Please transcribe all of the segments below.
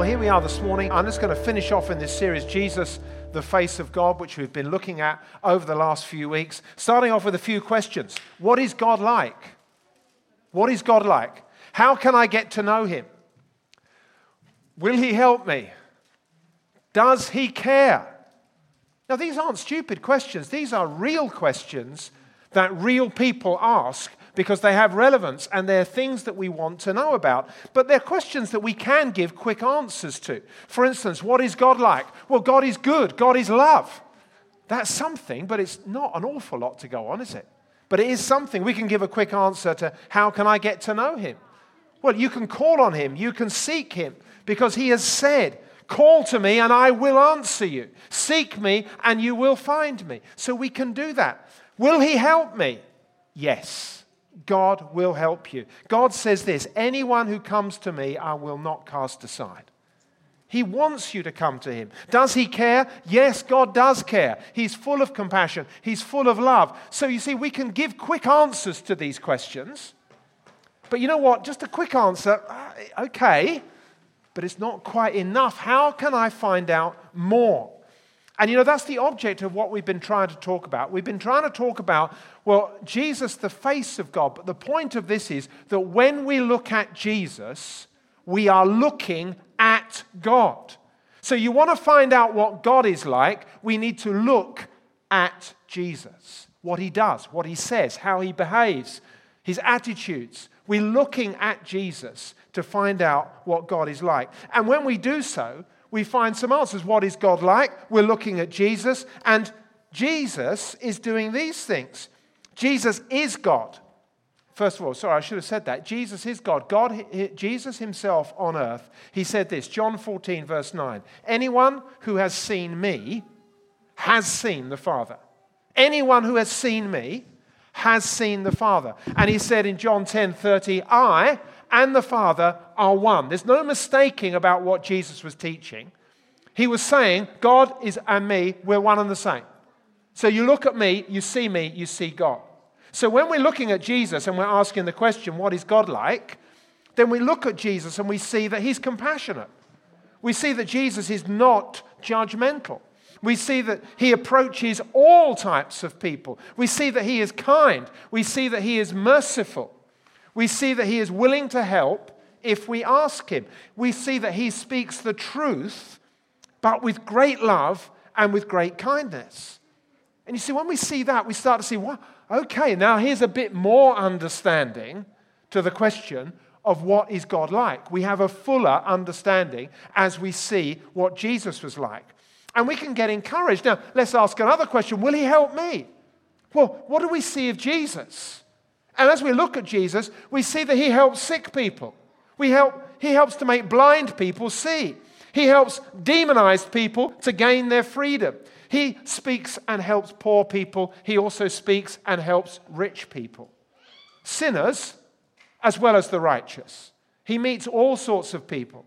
Well, here we are this morning. I'm just going to finish off in this series, Jesus, the Face of God, which we've been looking at over the last few weeks. Starting off with a few questions What is God like? What is God like? How can I get to know Him? Will He help me? Does He care? Now, these aren't stupid questions, these are real questions that real people ask because they have relevance and they're things that we want to know about. But they're questions that we can give quick answers to. For instance, what is God like? Well, God is good, God is love. That's something, but it's not an awful lot to go on, is it? But it is something. We can give a quick answer to how can I get to know Him? Well, you can call on Him, you can seek Him because He has said, Call to me and I will answer you. Seek me and you will find me. So we can do that. Will He help me? Yes. God will help you. God says this anyone who comes to me, I will not cast aside. He wants you to come to Him. Does He care? Yes, God does care. He's full of compassion, He's full of love. So you see, we can give quick answers to these questions. But you know what? Just a quick answer, uh, okay, but it's not quite enough. How can I find out more? And you know, that's the object of what we've been trying to talk about. We've been trying to talk about, well, Jesus, the face of God. But the point of this is that when we look at Jesus, we are looking at God. So you want to find out what God is like, we need to look at Jesus. What he does, what he says, how he behaves, his attitudes. We're looking at Jesus to find out what God is like. And when we do so, we find some answers. What is God like? We're looking at Jesus, and Jesus is doing these things. Jesus is God. First of all, sorry, I should have said that. Jesus is God. God, Jesus himself on earth, he said this, John 14, verse 9. Anyone who has seen me has seen the Father. Anyone who has seen me has seen the Father. And he said in John 10, 30, I and the Father are one. There's no mistaking about what Jesus was teaching. He was saying, God is and me, we're one and the same. So you look at me, you see me, you see God. So when we're looking at Jesus and we're asking the question, what is God like? Then we look at Jesus and we see that he's compassionate. We see that Jesus is not judgmental. We see that he approaches all types of people. We see that he is kind. We see that he is merciful. We see that he is willing to help if we ask him. We see that he speaks the truth, but with great love and with great kindness. And you see, when we see that, we start to see, well, okay, now here's a bit more understanding to the question of what is God like. We have a fuller understanding as we see what Jesus was like. And we can get encouraged. Now, let's ask another question Will he help me? Well, what do we see of Jesus? And as we look at Jesus, we see that he helps sick people. We help, he helps to make blind people see. He helps demonized people to gain their freedom. He speaks and helps poor people. He also speaks and helps rich people. Sinners as well as the righteous. He meets all sorts of people.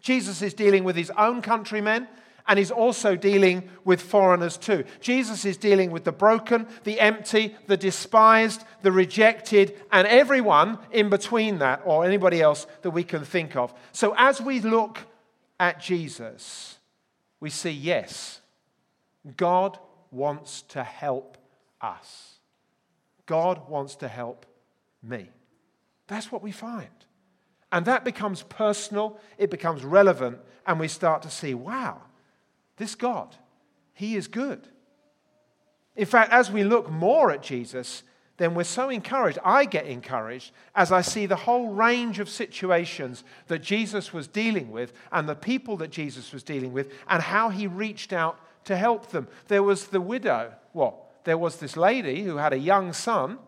Jesus is dealing with his own countrymen and he's also dealing with foreigners too. Jesus is dealing with the broken, the empty, the despised, the rejected, and everyone in between that, or anybody else that we can think of. So as we look at Jesus, we see yes, God wants to help us. God wants to help me. That's what we find. And that becomes personal, it becomes relevant, and we start to see wow, this God, He is good. In fact, as we look more at Jesus, then we're so encouraged. I get encouraged as I see the whole range of situations that Jesus was dealing with and the people that Jesus was dealing with and how he reached out to help them. There was the widow. What? There was this lady who had a young son,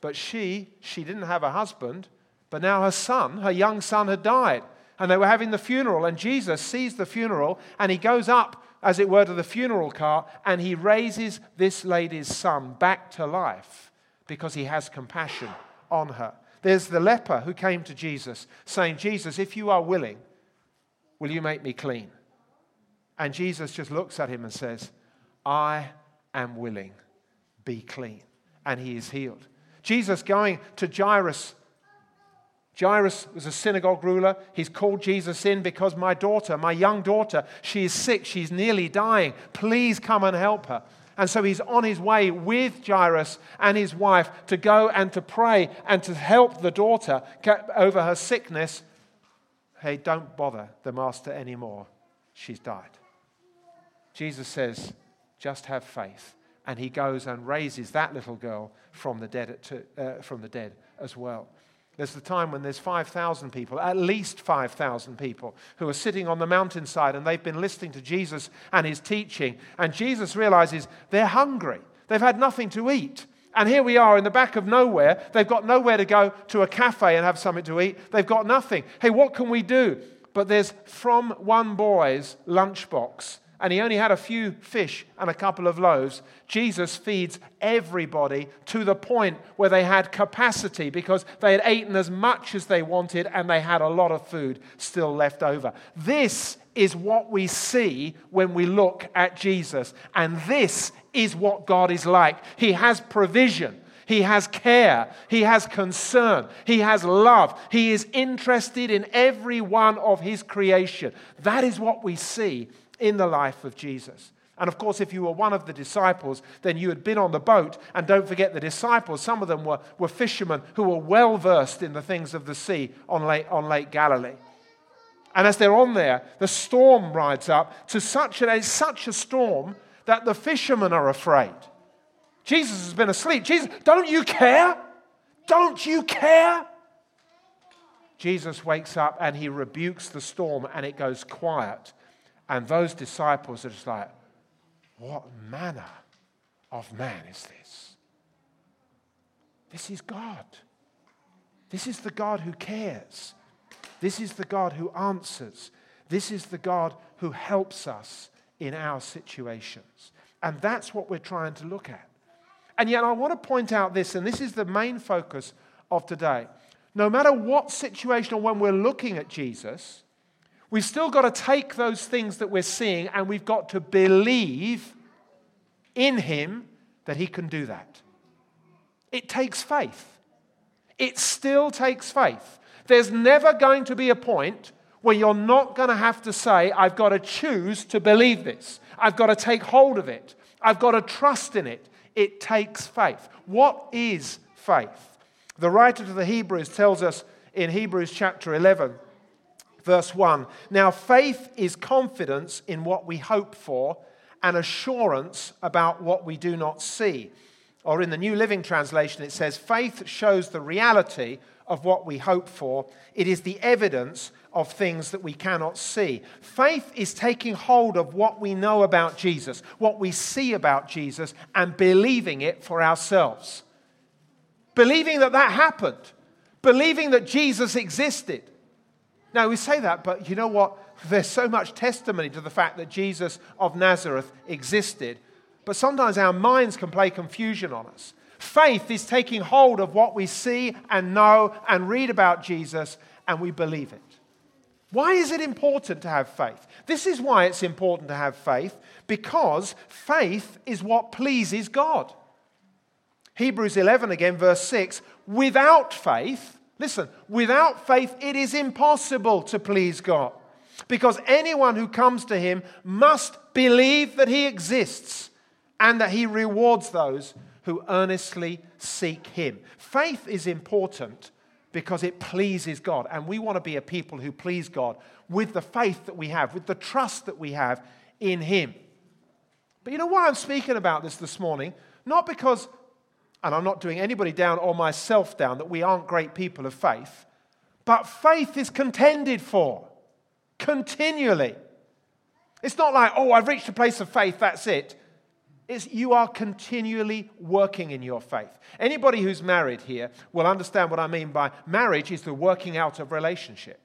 but she, she didn't have a husband, But now her son, her young son, had died, and they were having the funeral. And Jesus sees the funeral, and he goes up, as it were, to the funeral car, and he raises this lady's son back to life because he has compassion on her. There's the leper who came to Jesus saying, Jesus, if you are willing, will you make me clean? And Jesus just looks at him and says, I am willing, be clean. And he is healed. Jesus going to Jairus Jairus was a synagogue ruler. He's called Jesus in because my daughter, my young daughter, she is sick. She's nearly dying. Please come and help her. And so he's on his way with Jairus and his wife to go and to pray and to help the daughter get over her sickness. Hey, don't bother the master anymore. She's died. Jesus says, just have faith. And he goes and raises that little girl from the dead, uh, from the dead as well. There's the time when there's 5,000 people, at least 5,000 people, who are sitting on the mountainside and they've been listening to Jesus and his teaching. And Jesus realizes they're hungry. They've had nothing to eat. And here we are in the back of nowhere. They've got nowhere to go to a cafe and have something to eat. They've got nothing. Hey, what can we do? But there's from one boy's lunchbox and he only had a few fish and a couple of loaves, Jesus feeds everybody to the point where they had capacity because they had eaten as much as they wanted and they had a lot of food still left over. This is what we see when we look at Jesus. And this is what God is like. He has provision. He has care. He has concern. He has love. He is interested in every one of His creation. That is what we see in the life of Jesus. And of course, if you were one of the disciples, then you had been on the boat. And don't forget the disciples, some of them were, were fishermen who were well versed in the things of the sea on Lake, on Lake Galilee. And as they're on there, the storm rides up to such a, such a storm that the fishermen are afraid. Jesus has been asleep. Jesus, don't you care? Don't you care? Jesus wakes up and he rebukes the storm and it goes quiet. And those disciples are just like, what manner of man is this? This is God. This is the God who cares. This is the God who answers. This is the God who helps us in our situations. And that's what we're trying to look at. And yet, I want to point out this, and this is the main focus of today. No matter what situation or when we're looking at Jesus, We've still got to take those things that we're seeing and we've got to believe in Him that He can do that. It takes faith. It still takes faith. There's never going to be a point where you're not going to have to say, I've got to choose to believe this. I've got to take hold of it. I've got to trust in it. It takes faith. What is faith? The writer to the Hebrews tells us in Hebrews chapter 11 Verse 1 Now, faith is confidence in what we hope for and assurance about what we do not see. Or in the New Living Translation, it says, Faith shows the reality of what we hope for, it is the evidence of things that we cannot see. Faith is taking hold of what we know about Jesus, what we see about Jesus, and believing it for ourselves. Believing that that happened, believing that Jesus existed now, we say that, but you know what? There's so much testimony to the fact that Jesus of Nazareth existed, but sometimes our minds can play confusion on us. Faith is taking hold of what we see and know and read about Jesus, and we believe it. Why is it important to have faith? This is why it's important to have faith, because faith is what pleases God. Hebrews 11, again, verse 6 without faith, Listen, without faith, it is impossible to please God. Because anyone who comes to him must believe that he exists and that he rewards those who earnestly seek him. Faith is important because it pleases God. And we want to be a people who please God with the faith that we have, with the trust that we have in him. But you know why I'm speaking about this this morning? Not because and I'm not doing anybody down or myself down, that we aren't great people of faith. But faith is contended for continually. It's not like, oh, I've reached a place of faith, that's it. it. is you are continually working in your faith. Anybody who's married here will understand what I mean by marriage is the working out of relationship.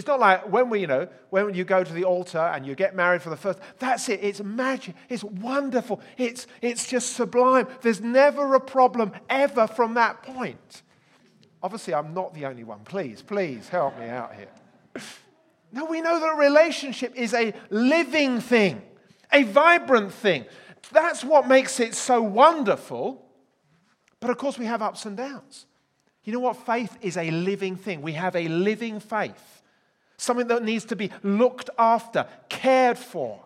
It's not like when we, you know, when you go to the altar and you get married for the first, that's it. It's magic. It's wonderful. It's, it's just sublime. There's never a problem ever from that point. Obviously, I'm not the only one. Please, please help me out here. No, we know that a relationship is a living thing, a vibrant thing. That's what makes it so wonderful. But of course, we have ups and downs. You know what? Faith is a living thing. We have a living faith, something that needs to be looked after, cared for,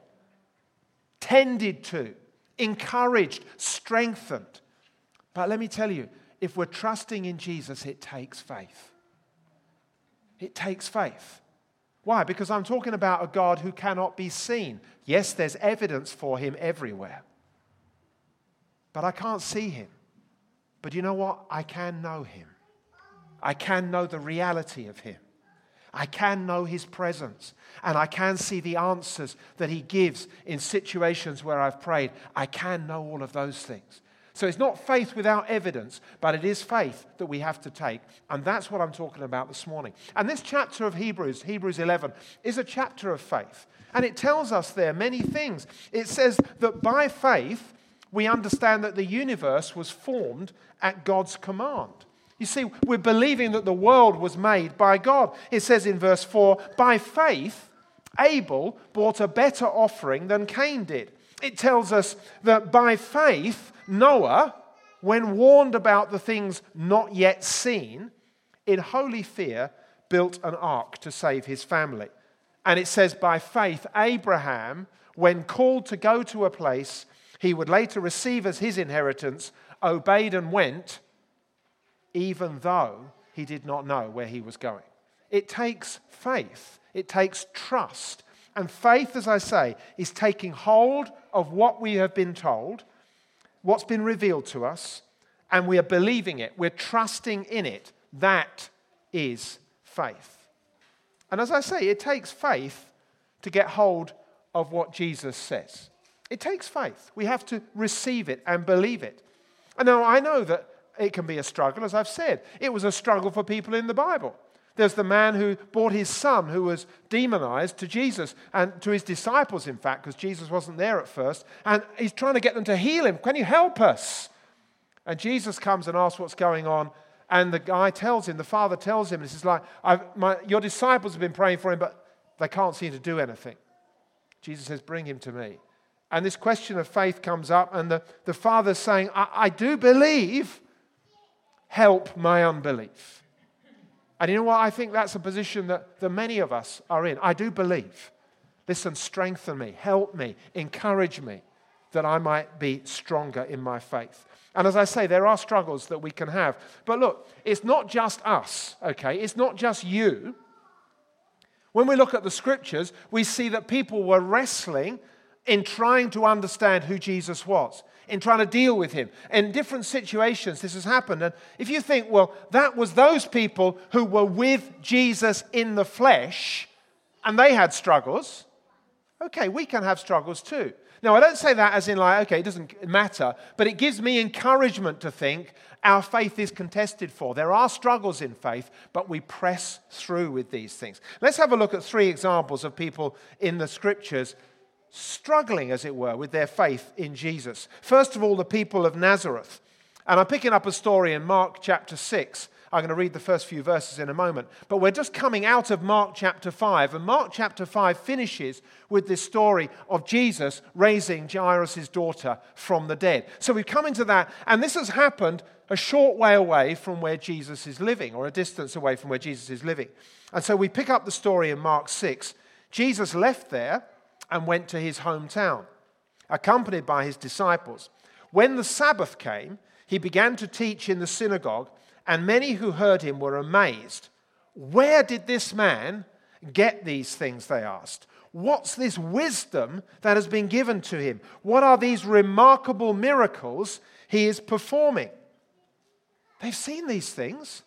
tended to, encouraged, strengthened. But let me tell you, if we're trusting in Jesus, it takes faith. It takes faith. Why? Because I'm talking about a God who cannot be seen. Yes, there's evidence for him everywhere, but I can't see him. But you know what? I can know him. I can know the reality of him. I can know his presence and I can see the answers that he gives in situations where I've prayed. I can know all of those things. So it's not faith without evidence, but it is faith that we have to take. And that's what I'm talking about this morning. And this chapter of Hebrews, Hebrews 11, is a chapter of faith. And it tells us there many things. It says that by faith, we understand that the universe was formed at God's command. You see, we're believing that the world was made by God. It says in verse 4 by faith, Abel brought a better offering than Cain did. It tells us that by faith, Noah, when warned about the things not yet seen, in holy fear built an ark to save his family. And it says, by faith, Abraham, when called to go to a place he would later receive as his inheritance, obeyed and went, even though he did not know where he was going. It takes faith, it takes trust. And faith, as I say, is taking hold of what we have been told what's been revealed to us and we are believing it, we're trusting in it. That is faith. And as I say, it takes faith to get hold of what Jesus says. It takes faith. We have to receive it and believe it. And now I know that it can be a struggle, as I've said. It was a struggle for people in the Bible. There's the man who brought his son, who was demonized, to Jesus and to his disciples, in fact, because Jesus wasn't there at first. And he's trying to get them to heal him. Can you help us? And Jesus comes and asks what's going on. And the guy tells him, the father tells him, this is like, my, Your disciples have been praying for him, but they can't seem to do anything. Jesus says, Bring him to me. And this question of faith comes up, and the, the father's saying, I, I do believe, help my unbelief. And you know what? I think that's a position that, that many of us are in. I do believe. Listen, strengthen me, help me, encourage me that I might be stronger in my faith. And as I say, there are struggles that we can have. But look, it's not just us, okay? It's not just you. When we look at the scriptures, we see that people were wrestling in trying to understand who Jesus was in trying to deal with him. In different situations, this has happened. And if you think, well, that was those people who were with Jesus in the flesh and they had struggles, okay, we can have struggles too. Now, I don't say that as in, like, okay, it doesn't matter, but it gives me encouragement to think our faith is contested for. There are struggles in faith, but we press through with these things. Let's have a look at three examples of people in the scriptures struggling, as it were, with their faith in Jesus. First of all, the people of Nazareth. And I'm picking up a story in Mark chapter 6. I'm going to read the first few verses in a moment. But we're just coming out of Mark chapter 5. And Mark chapter 5 finishes with this story of Jesus raising Jairus' daughter from the dead. So we've come into that. And this has happened a short way away from where Jesus is living, or a distance away from where Jesus is living. And so we pick up the story in Mark 6. Jesus left there and went to his hometown, accompanied by his disciples. When the Sabbath came, he began to teach in the synagogue, and many who heard him were amazed. Where did this man get these things? They asked. What's this wisdom that has been given to him? What are these remarkable miracles he is performing? They've seen these things.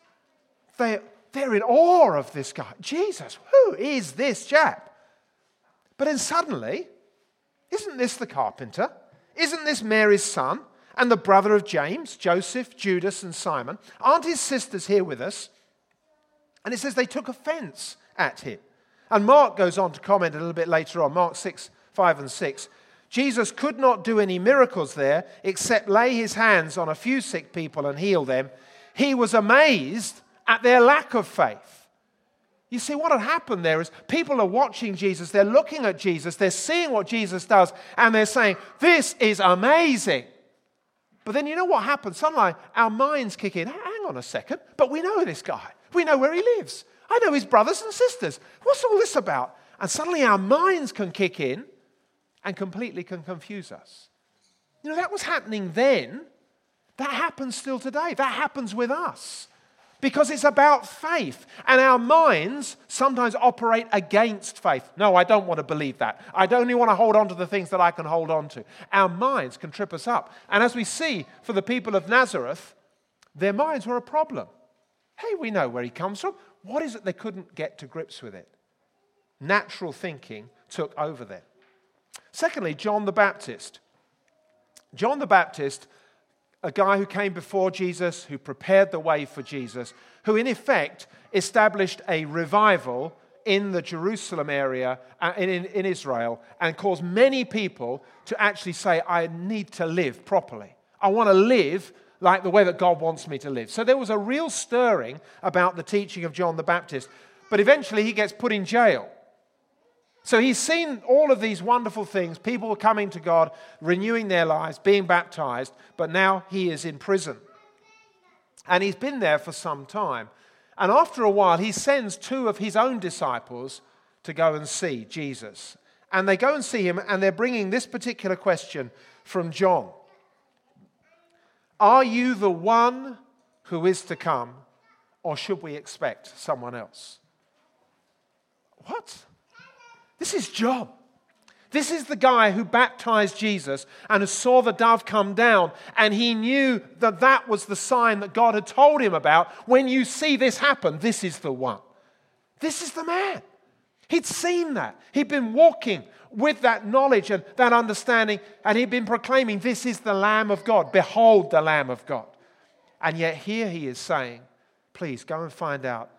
They, they're in awe of this guy. Jesus, who is this chap? But then suddenly, isn't this the carpenter? Isn't this Mary's son and the brother of James, Joseph, Judas, and Simon? Aren't his sisters here with us? And it says they took offense at him. And Mark goes on to comment a little bit later on, Mark 6, 5, and 6. Jesus could not do any miracles there except lay his hands on a few sick people and heal them. He was amazed at their lack of faith. You see, what had happened there is people are watching Jesus, they're looking at Jesus, they're seeing what Jesus does, and they're saying, This is amazing. But then you know what happens? Suddenly our minds kick in. Hang on a second, but we know this guy, we know where he lives, I know his brothers and sisters. What's all this about? And suddenly our minds can kick in and completely can confuse us. You know, that was happening then. That happens still today. That happens with us because it's about faith. And our minds sometimes operate against faith. No, I don't want to believe that. I only want to hold on to the things that I can hold on to. Our minds can trip us up. And as we see for the people of Nazareth, their minds were a problem. Hey, we know where he comes from. What is it they couldn't get to grips with it? Natural thinking took over them. Secondly, John the Baptist. John the Baptist a guy who came before Jesus, who prepared the way for Jesus, who in effect established a revival in the Jerusalem area, uh, in, in, Israel, and caused many people to actually say, I need to live properly. I want to live like the way that God wants me to live. So there was a real stirring about the teaching of John the Baptist. But eventually he gets put in jail. So he's seen all of these wonderful things people coming to God, renewing their lives, being baptized, but now he is in prison. And he's been there for some time. And after a while, he sends two of his own disciples to go and see Jesus. And they go and see him, and they're bringing this particular question from John Are you the one who is to come, or should we expect someone else? What? This is John. This is the guy who baptized Jesus and saw the dove come down, and he knew that that was the sign that God had told him about. When you see this happen, this is the one. This is the man. He'd seen that. He'd been walking with that knowledge and that understanding, and he'd been proclaiming, This is the Lamb of God. Behold the Lamb of God. And yet here he is saying, Please go and find out.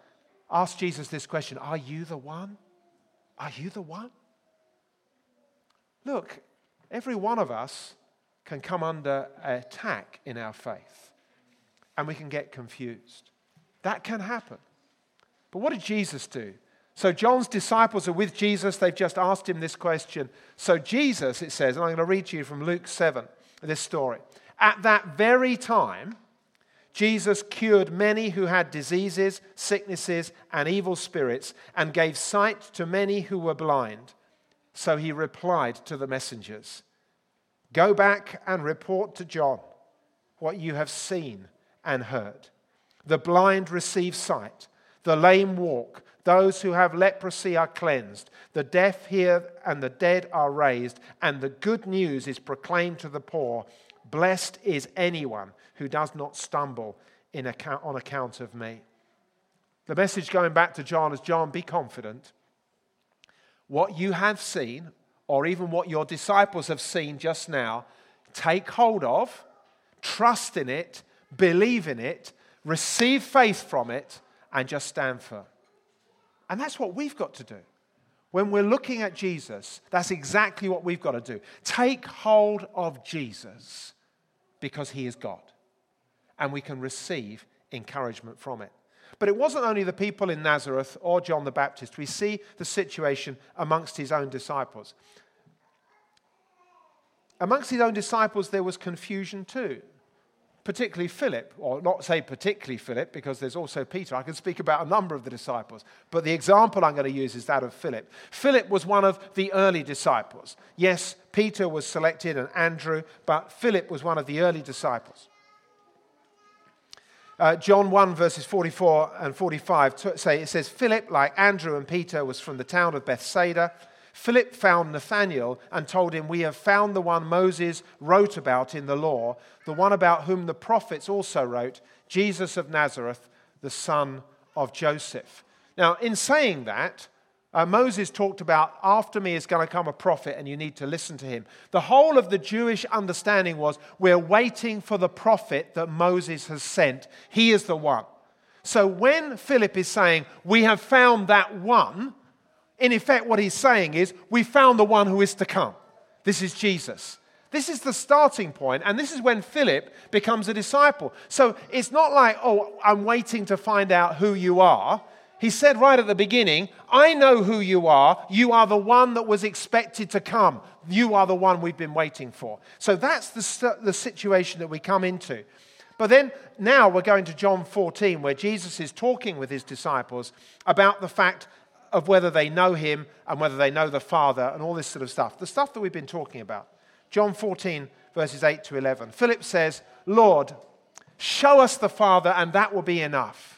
Ask Jesus this question Are you the one? Are you the one? Look, every one of us can come under attack in our faith and we can get confused. That can happen. But what did Jesus do? So, John's disciples are with Jesus. They've just asked him this question. So, Jesus, it says, and I'm going to read to you from Luke 7, this story. At that very time, Jesus cured many who had diseases, sicknesses, and evil spirits, and gave sight to many who were blind. So he replied to the messengers Go back and report to John what you have seen and heard. The blind receive sight, the lame walk, those who have leprosy are cleansed, the deaf hear, and the dead are raised, and the good news is proclaimed to the poor. Blessed is anyone who does not stumble account, on account of me. The message going back to John is John, be confident. What you have seen, or even what your disciples have seen just now, take hold of, trust in it, believe in it, receive faith from it, and just stand firm. And that's what we've got to do. When we're looking at Jesus, that's exactly what we've got to do. Take hold of Jesus because he is God. And we can receive encouragement from it. But it wasn't only the people in Nazareth or John the Baptist. We see the situation amongst his own disciples. Amongst his own disciples, there was confusion too particularly Philip, or not say particularly Philip, because there's also Peter. I can speak about a number of the disciples, but the example I'm going to use is that of Philip. Philip was one of the early disciples. Yes, Peter was selected and Andrew, but Philip was one of the early disciples. Uh, John 1, verses 44 and 45 say it says, Philip, like Andrew and Peter, was from the town of Bethsaida Philip found Nathanael and told him, We have found the one Moses wrote about in the law, the one about whom the prophets also wrote, Jesus of Nazareth, the son of Joseph. Now, in saying that, Uh, Moses talked about, after me is going to come a prophet and you need to listen to him. The whole of the Jewish understanding was we're waiting for the prophet that Moses has sent. He is the one. So when Philip is saying, We have found that one, in effect, what he's saying is, We found the one who is to come. This is Jesus. This is the starting point, and this is when Philip becomes a disciple. So it's not like, Oh, I'm waiting to find out who you are. He said right at the beginning, I know who you are. You are the one that was expected to come. You are the one we've been waiting for. So that's the, the situation that we come into. But then now we're going to John 14, where Jesus is talking with his disciples about the fact of whether they know him and whether they know the Father and all this sort of stuff. The stuff that we've been talking about. John 14, verses 8 to 11. Philip says, Lord, show us the Father, and that will be enough.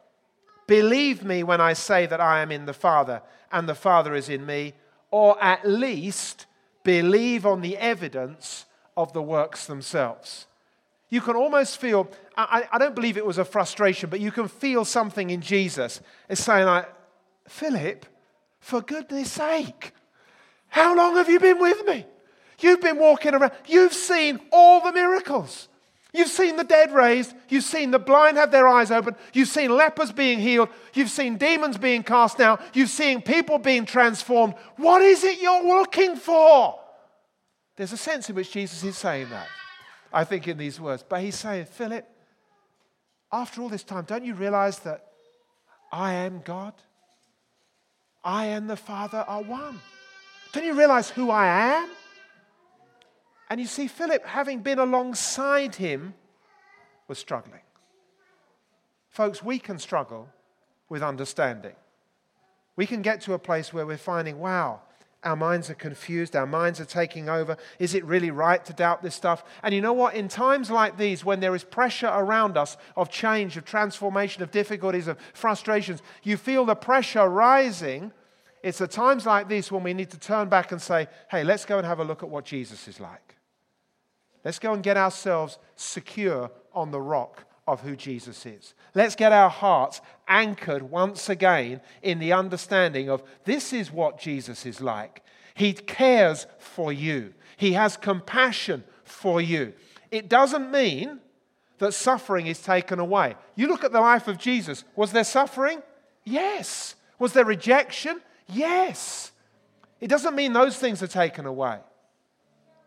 Believe me when I say that I am in the Father and the Father is in me, or at least believe on the evidence of the works themselves you can almost feel, I, I, don't believe it was a frustration, but you can feel something in Jesus. It's saying, like, Philip, for goodness sake, how long have you been with me? You've been walking around, you've seen all the miracles. You've seen the dead raised. You've seen the blind have their eyes open. You've seen lepers being healed. You've seen demons being cast out. You've seen people being transformed. What is it you're looking for? There's a sense in which Jesus is saying that. I think, in these words. But he's saying, Philip, after all this time, don't you realize that I am God? I and the Father are one. Don't you realize who I am? And you see, Philip, having been alongside him, was struggling. Folks, we can struggle with understanding. We can get to a place where we're finding, wow, our minds are confused. Our minds are taking over. Is it really right to doubt this stuff? And you know what? In times like these, when there is pressure around us of change, of transformation, of difficulties, of frustrations, you feel the pressure rising. It's at times like this when we need to turn back and say, hey, let's go and have a look at what Jesus is like. Let's go and get ourselves secure on the rock of who Jesus is. Let's get our hearts anchored once again in the understanding of this is what Jesus is like. He cares for you, He has compassion for you. It doesn't mean that suffering is taken away. You look at the life of Jesus. Was there suffering? Yes. Was there rejection? Yes. It doesn't mean those things are taken away.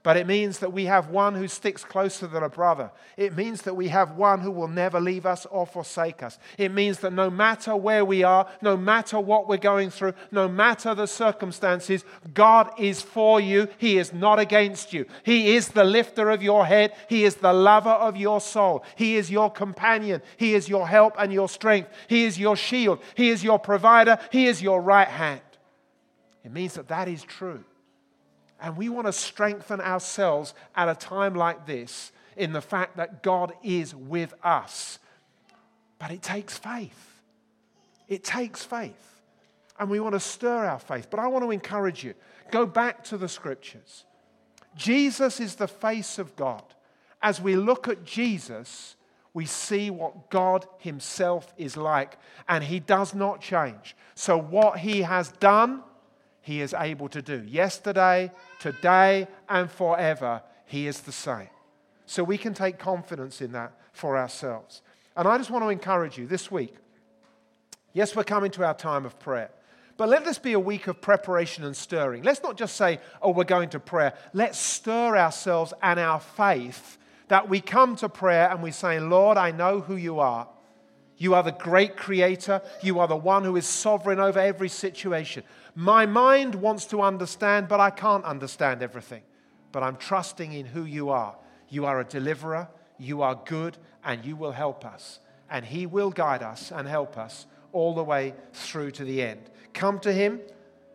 But it means that we have one who sticks closer than a brother. It means that we have one who will never leave us or forsake us. It means that no matter where we are, no matter what we're going through, no matter the circumstances, God is for you. He is not against you. He is the lifter of your head. He is the lover of your soul. He is your companion. He is your help and your strength. He is your shield. He is your provider. He is your right hand. It means that that is true. And we want to strengthen ourselves at a time like this in the fact that God is with us. But it takes faith. It takes faith. And we want to stir our faith. But I want to encourage you go back to the scriptures. Jesus is the face of God. As we look at Jesus, we see what God Himself is like, and He does not change. So, what He has done, he is able to do. Yesterday, today, and forever, He is the same. So we can take confidence in that for ourselves. And I just want to encourage you this week. Yes, we're coming to our time of prayer. But let this be a week of preparation and stirring. Let's not just say, oh, we're going to prayer. Let's stir ourselves and our faith that we come to prayer and we say, Lord, I know who you are. You are the great creator. You are the one who is sovereign over every situation. My mind wants to understand, but I can't understand everything. But I'm trusting in who you are. You are a deliverer, you are good, and you will help us. And He will guide us and help us all the way through to the end. Come to Him,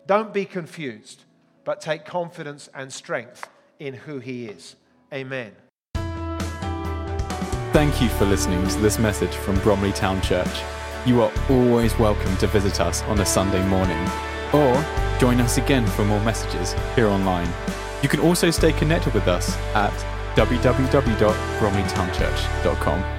don't be confused, but take confidence and strength in who He is. Amen. Thank you for listening to this message from Bromley Town Church. You are always welcome to visit us on a Sunday morning or join us again for more messages here online. You can also stay connected with us at www.bromleytownchurch.com.